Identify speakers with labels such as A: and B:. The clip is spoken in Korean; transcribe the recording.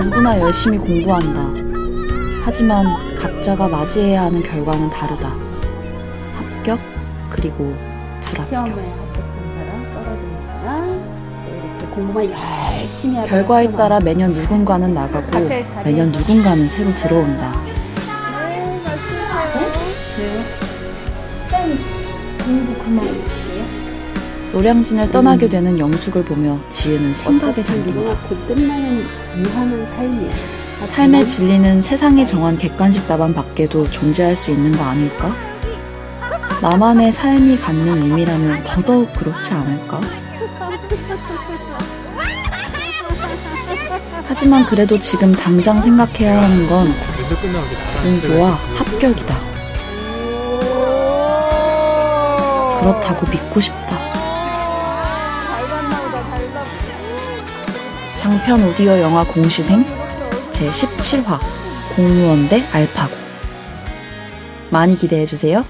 A: 누구나 열심히 공부한다. 하지만 각자가 맞이해야 하는 결과는 다르다. 합격, 그리고 불합격.
B: 하다가
A: 결과에 따라
B: 안
A: 매년 누군가는 나가고 매년 누군가는 새로 들어온다.
B: 네, 말씀하세요. 왜요? 쌤 공부 그만 치세요?
A: 노량진을 떠나게 되는 영숙을 보며 지은은 생각에 잠긴다.
B: 끝나는 유한한 삶이야.
A: 삶의 진리는 세상이 정한 객관식 답안 밖에도 존재할 수 있는 거 아닐까? 나만의 삶이 갖는 의미라면 더더욱 그렇지 않을까? 하지만 그래도 지금 당장 생각해야 하는 건 공부와 합격이다. 그렇다고 믿고 싶다. 장편 오디오 영화 공시생 제17화 공무원 대 알파고 많이 기대해 주세요.